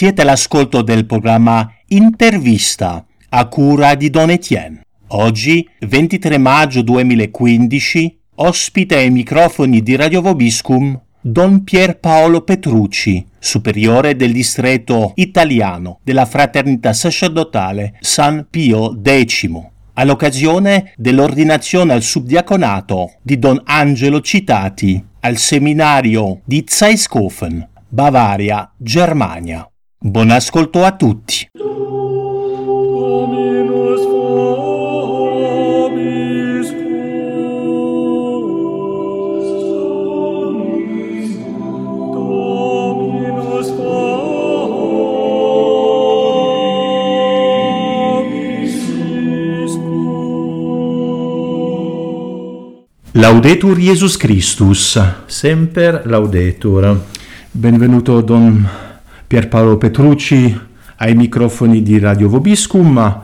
Siete all'ascolto del programma Intervista a cura di Don Etienne. Oggi, 23 maggio 2015, ospite ai microfoni di Radio Vobiscum Don Pierpaolo Petrucci, superiore del distretto italiano della Fraternità Sacerdotale San Pio X, all'occasione dell'ordinazione al subdiaconato di Don Angelo Citati al seminario di Zeiskofen, Bavaria, Germania. Buon ascolto a tutti. Laudetur Jesus Christus. Semper laudetur. Benvenuto Don Pierpaolo Petrucci ai microfoni di Radio Vobiscum.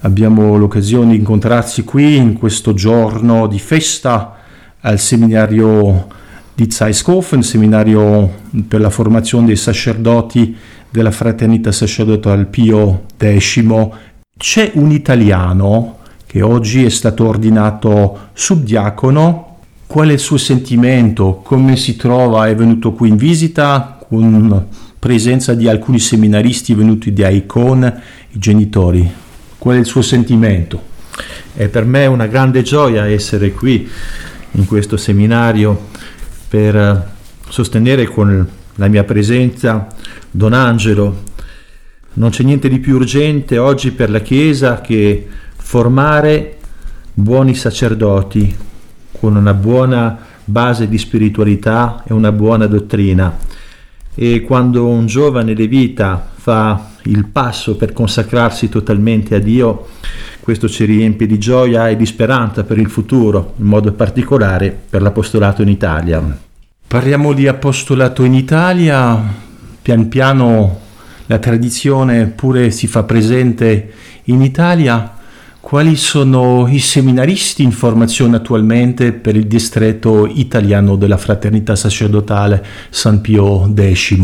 Abbiamo l'occasione di incontrarsi qui in questo giorno di festa al seminario di Zeiskofen, seminario per la formazione dei sacerdoti della Fraternità Sacerdotale Pio X. C'è un italiano che oggi è stato ordinato subdiacono. Qual è il suo sentimento? Come si trova? È venuto qui in visita con presenza di alcuni seminaristi venuti da Icon, i genitori. Qual è il suo sentimento? È per me una grande gioia essere qui in questo seminario per eh, sostenere con la mia presenza Don Angelo. Non c'è niente di più urgente oggi per la Chiesa che formare buoni sacerdoti con una buona base di spiritualità e una buona dottrina. E quando un giovane levita fa il passo per consacrarsi totalmente a Dio, questo ci riempie di gioia e di speranza per il futuro, in modo particolare per l'apostolato in Italia. Parliamo di apostolato in Italia, pian piano la tradizione pure si fa presente in Italia. Quali sono i seminaristi in formazione attualmente per il distretto italiano della Fraternità Sacerdotale San Pio X?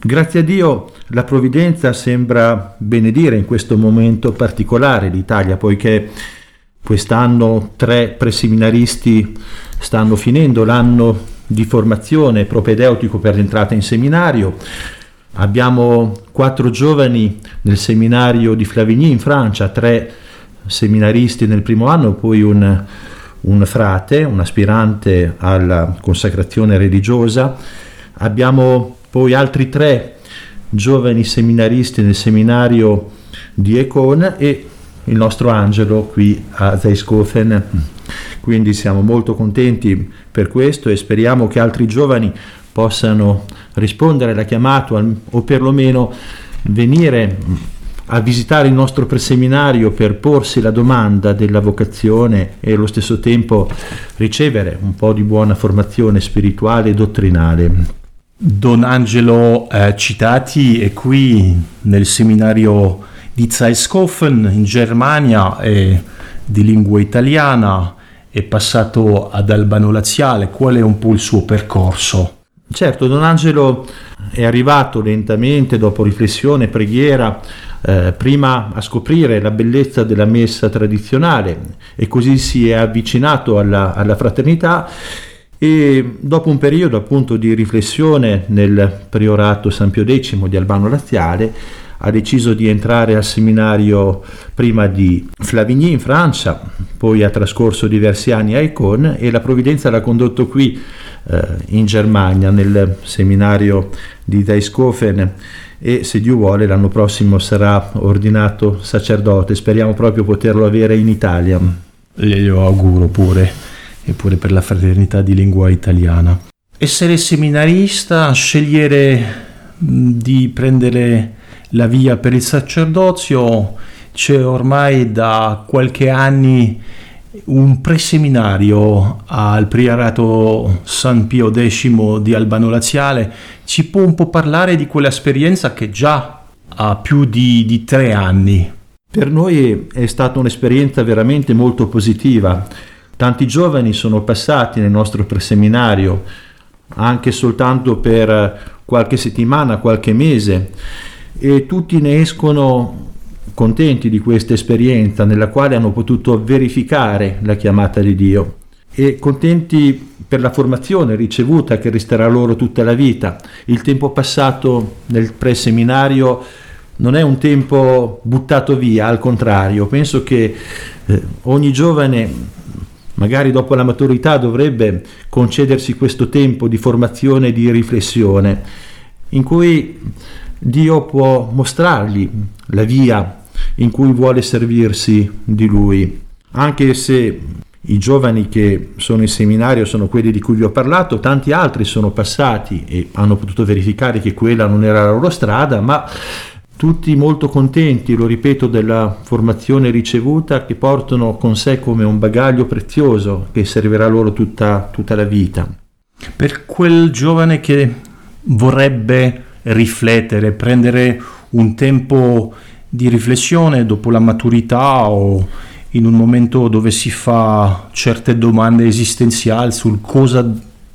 Grazie a Dio la provvidenza sembra benedire in questo momento particolare l'Italia, poiché quest'anno tre preseminaristi stanno finendo l'anno di formazione propedeutico per l'entrata in seminario. Abbiamo quattro giovani nel seminario di Flavigny in Francia, tre seminaristi nel primo anno, poi un, un frate, un aspirante alla consacrazione religiosa. Abbiamo poi altri tre giovani seminaristi nel seminario di Econ e il nostro Angelo qui a Zeiskofen. Quindi siamo molto contenti per questo e speriamo che altri giovani possano rispondere alla chiamata o perlomeno venire a visitare il nostro preseminario per porsi la domanda della vocazione e allo stesso tempo ricevere un po' di buona formazione spirituale e dottrinale. Don Angelo eh, Citati è qui nel seminario di Zeiskofen in Germania, è di lingua italiana, è passato ad Albano Laziale. Qual è un po' il suo percorso? Certo, Don Angelo è arrivato lentamente dopo riflessione e preghiera eh, prima a scoprire la bellezza della messa tradizionale e così si è avvicinato alla, alla fraternità. E dopo un periodo appunto di riflessione nel priorato San Pio X di Albano Laziale ha deciso di entrare al seminario prima di Flavigny in Francia, poi ha trascorso diversi anni a Econ e la provvidenza l'ha condotto qui in Germania nel seminario di Deiskofen e se Dio vuole l'anno prossimo sarà ordinato sacerdote, speriamo proprio poterlo avere in Italia. Glielo auguro pure, e pure per la fraternità di lingua italiana. Essere seminarista, scegliere di prendere la via per il sacerdozio c'è ormai da qualche anni un preseminario al Priarato San Pio X di Albano Laziale. Ci può un po' parlare di quell'esperienza che già ha più di, di tre anni? Per noi è stata un'esperienza veramente molto positiva. Tanti giovani sono passati nel nostro preseminario anche soltanto per qualche settimana, qualche mese e tutti ne escono contenti di questa esperienza nella quale hanno potuto verificare la chiamata di Dio e contenti per la formazione ricevuta che resterà loro tutta la vita. Il tempo passato nel preseminario non è un tempo buttato via, al contrario, penso che eh, ogni giovane magari dopo la maturità dovrebbe concedersi questo tempo di formazione e di riflessione in cui Dio può mostrargli la via in cui vuole servirsi di lui, anche se i giovani che sono in seminario sono quelli di cui vi ho parlato, tanti altri sono passati e hanno potuto verificare che quella non era la loro strada, ma tutti molto contenti, lo ripeto, della formazione ricevuta che portano con sé come un bagaglio prezioso che servirà loro tutta, tutta la vita. Per quel giovane che vorrebbe riflettere, prendere un tempo di riflessione dopo la maturità o in un momento dove si fa certe domande esistenziali sul cosa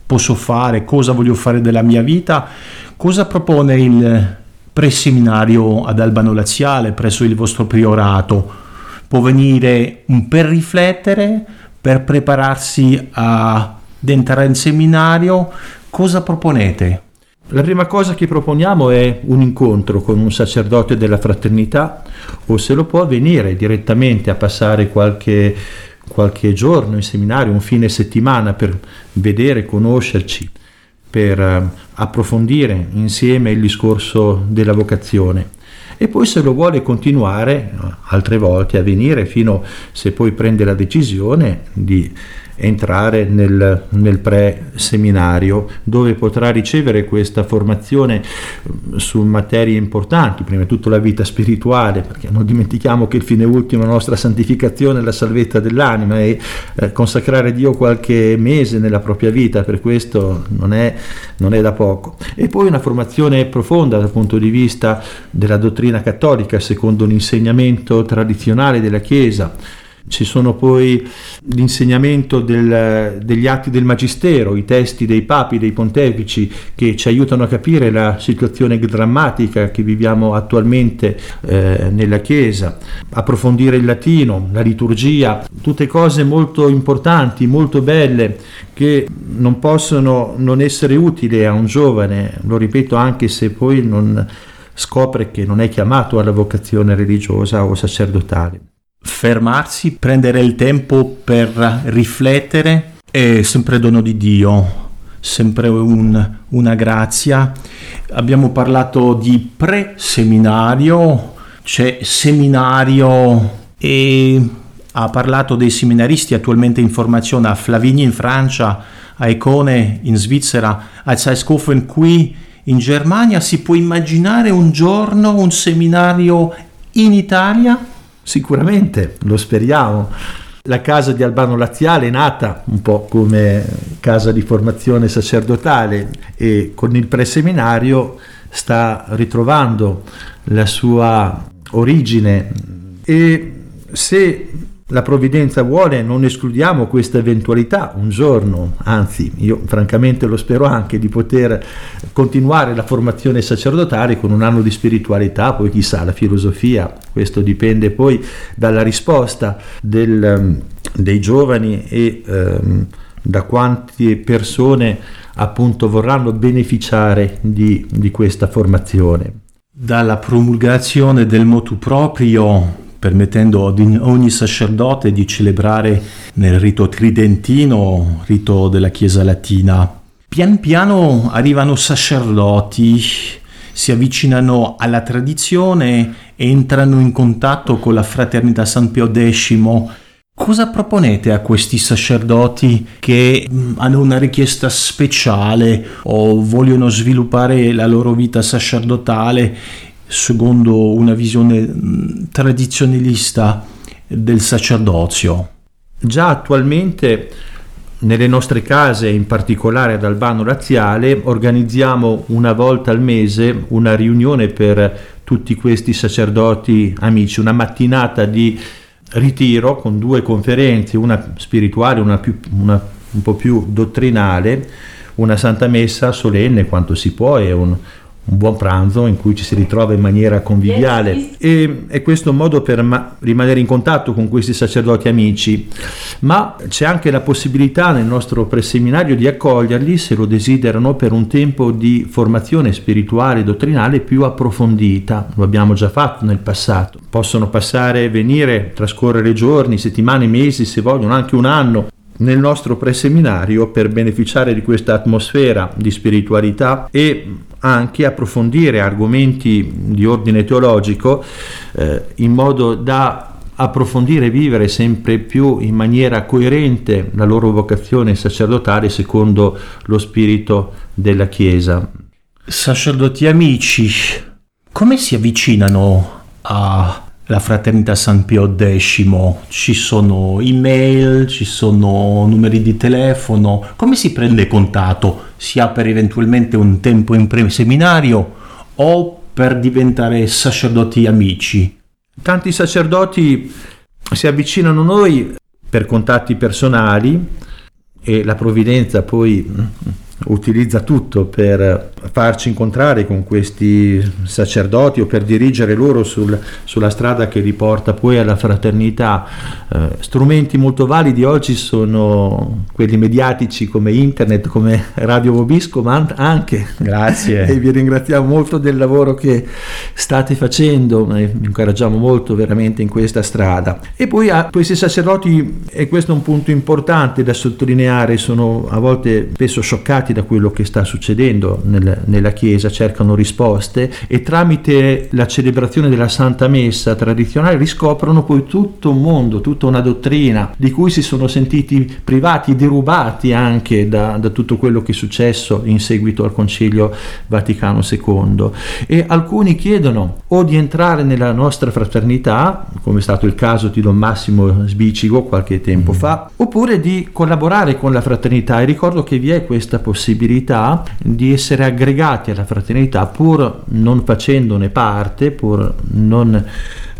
posso fare, cosa voglio fare della mia vita, cosa propone il preseminario ad Albano Laziale presso il vostro priorato? Può venire per riflettere, per prepararsi ad entrare in seminario, cosa proponete? La prima cosa che proponiamo è un incontro con un sacerdote della fraternità o se lo può venire direttamente a passare qualche, qualche giorno in seminario, un fine settimana per vedere, conoscerci, per eh, approfondire insieme il discorso della vocazione. E poi se lo vuole continuare altre volte a venire fino se poi prende la decisione di entrare nel, nel pre-seminario dove potrà ricevere questa formazione mm, su materie importanti, prima di tutto la vita spirituale, perché non dimentichiamo che il fine ultimo della nostra santificazione è la salvezza dell'anima e eh, consacrare Dio qualche mese nella propria vita, per questo non è, non è da poco. E poi una formazione profonda dal punto di vista della dottrina cattolica, secondo l'insegnamento tradizionale della Chiesa, ci sono poi l'insegnamento del, degli atti del Magistero, i testi dei papi, dei pontefici che ci aiutano a capire la situazione drammatica che viviamo attualmente eh, nella Chiesa, approfondire il latino, la liturgia, tutte cose molto importanti, molto belle che non possono non essere utili a un giovane, lo ripeto anche se poi non scopre che non è chiamato alla vocazione religiosa o sacerdotale fermarsi, prendere il tempo per riflettere è sempre dono di Dio, sempre un, una grazia. Abbiamo parlato di pre-seminario, c'è seminario e ha parlato dei seminaristi attualmente in formazione a Flavigny in Francia, a Econe in Svizzera, a Zeiskofen qui in Germania. Si può immaginare un giorno un seminario in Italia? Sicuramente, lo speriamo. La casa di Albano Laziale è nata un po' come casa di formazione sacerdotale e con il preseminario sta ritrovando la sua origine e se la provvidenza vuole, non escludiamo questa eventualità un giorno, anzi io francamente lo spero anche, di poter continuare la formazione sacerdotale con un anno di spiritualità, poi chissà la filosofia, questo dipende poi dalla risposta del, ehm, dei giovani e ehm, da quante persone appunto vorranno beneficiare di, di questa formazione. Dalla promulgazione del motu proprio permettendo ad ogni sacerdote di celebrare nel rito tridentino, rito della Chiesa latina. Pian piano arrivano sacerdoti, si avvicinano alla tradizione, entrano in contatto con la fraternità San Pio X Cosa proponete a questi sacerdoti che mm, hanno una richiesta speciale o vogliono sviluppare la loro vita sacerdotale secondo una visione tradizionalista del sacerdozio? Già attualmente nelle nostre case, in particolare ad Albano Laziale, organizziamo una volta al mese una riunione per tutti questi sacerdoti amici, una mattinata di ritiro con due conferenze, una spirituale, una, più, una un po' più dottrinale, una santa messa solenne quanto si può e un, un buon pranzo in cui ci si ritrova in maniera conviviale. E è questo un modo per ma- rimanere in contatto con questi sacerdoti amici. Ma c'è anche la possibilità nel nostro preseminario di accoglierli se lo desiderano per un tempo di formazione spirituale e dottrinale più approfondita. Lo abbiamo già fatto nel passato. Possono passare venire trascorrere giorni settimane mesi se vogliono anche un anno nel nostro preseminario per beneficiare di questa atmosfera di spiritualità e anche approfondire argomenti di ordine teologico eh, in modo da approfondire e vivere sempre più in maniera coerente la loro vocazione sacerdotale secondo lo spirito della Chiesa. Sacerdoti amici, come si avvicinano a la fraternità San Pio X, ci sono email, ci sono numeri di telefono, come si prende contatto? Si ha per eventualmente un tempo in pre-seminario o per diventare sacerdoti amici? Tanti sacerdoti si avvicinano a noi per contatti personali e la provvidenza poi utilizza tutto per farci incontrare con questi sacerdoti o per dirigere loro sul, sulla strada che li porta poi alla fraternità. Eh, strumenti molto validi oggi sono quelli mediatici come internet, come Radio Vobisco, ma anche. Grazie. e vi ringraziamo molto del lavoro che state facendo, vi incoraggiamo molto veramente in questa strada. E poi a questi sacerdoti, e questo è un punto importante da sottolineare, sono a volte spesso scioccati da quello che sta succedendo nel, nella Chiesa, cercano risposte e tramite la celebrazione della Santa Messa tradizionale riscoprono poi tutto un mondo, tutta una dottrina di cui si sono sentiti privati, derubati anche da, da tutto quello che è successo in seguito al Concilio Vaticano II. E alcuni chiedono o di entrare nella nostra fraternità, come è stato il caso di Don Massimo Sbicigo qualche tempo mm. fa, oppure di collaborare con la fraternità. E ricordo che vi è questa possibilità possibilità di essere aggregati alla fraternità pur non facendone parte, pur non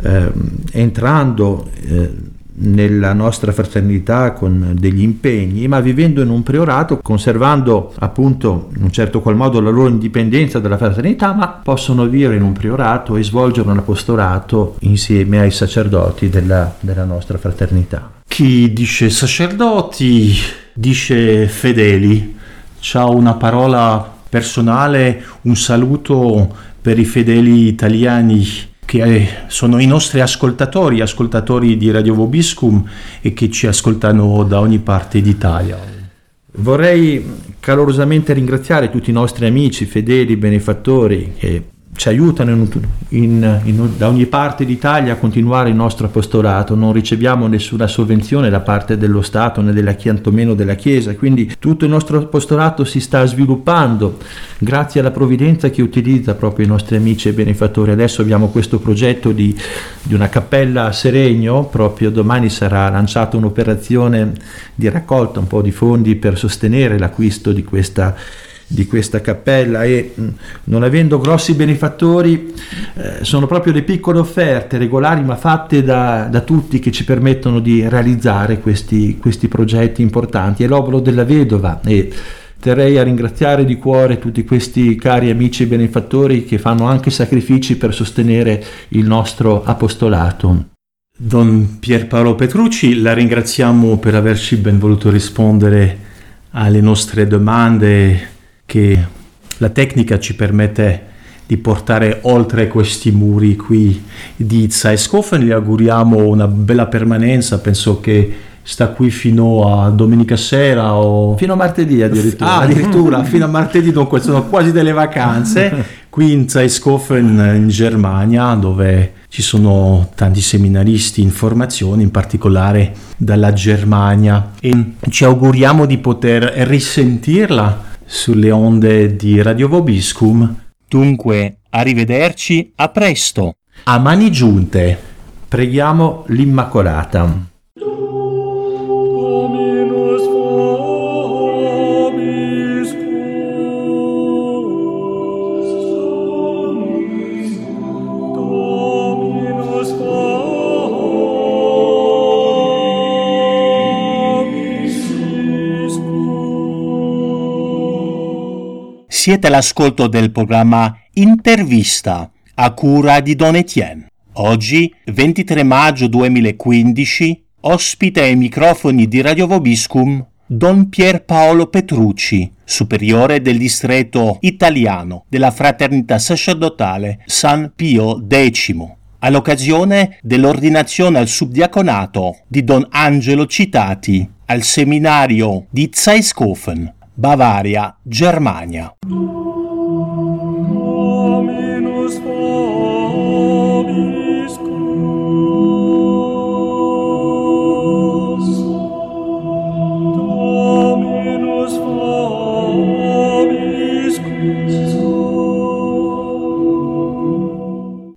eh, entrando eh, nella nostra fraternità con degli impegni, ma vivendo in un priorato, conservando appunto in un certo qual modo la loro indipendenza dalla fraternità, ma possono vivere in un priorato e svolgere un apostolato insieme ai sacerdoti della, della nostra fraternità. Chi dice sacerdoti dice fedeli c'ha una parola personale, un saluto per i fedeli italiani che sono i nostri ascoltatori, ascoltatori di Radio Vobiscum e che ci ascoltano da ogni parte d'Italia. Vorrei calorosamente ringraziare tutti i nostri amici, fedeli, benefattori che ci aiutano in, in, in, da ogni parte d'Italia a continuare il nostro apostolato, non riceviamo nessuna sovvenzione da parte dello Stato né della, tantomeno della Chiesa, quindi tutto il nostro apostolato si sta sviluppando grazie alla provvidenza che utilizza proprio i nostri amici e benefattori. Adesso abbiamo questo progetto di, di una cappella a Seregno, proprio domani sarà lanciata un'operazione di raccolta un po' di fondi per sostenere l'acquisto di questa di questa cappella e non avendo grossi benefattori eh, sono proprio le piccole offerte regolari ma fatte da, da tutti che ci permettono di realizzare questi, questi progetti importanti. È l'obolo della vedova e terrei a ringraziare di cuore tutti questi cari amici e benefattori che fanno anche sacrifici per sostenere il nostro apostolato. Don Pierpaolo Petrucci, la ringraziamo per averci ben voluto rispondere alle nostre domande che la tecnica ci permette di portare oltre questi muri qui di Izza e Scofen. Gli auguriamo una bella permanenza, penso che sta qui fino a domenica sera o... Fino a martedì addirittura. Ah, addirittura fino a martedì, dunque sono quasi delle vacanze. Qui in Zeiskofen in Germania, dove ci sono tanti seminaristi in formazione, in particolare dalla Germania. E ci auguriamo di poter risentirla sulle onde di Radio Vobiscum. Dunque, arrivederci, a presto. A mani giunte. Preghiamo l'Immacolata. Siete all'ascolto del programma Intervista a cura di Don Etienne. Oggi, 23 maggio 2015, ospite ai microfoni di Radio Vobiscum Don Pierpaolo Petrucci, superiore del distretto italiano della Fraternità Sacerdotale San Pio X, all'occasione dell'ordinazione al subdiaconato di Don Angelo Citati al seminario di Zeiskofen, Bavaria, Germania.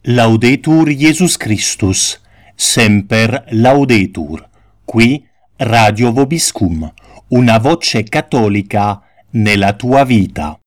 Laudetur Iesus Christus, semper laudetur, qui Radio Vobiscum, una voce cattolica nella tua vita.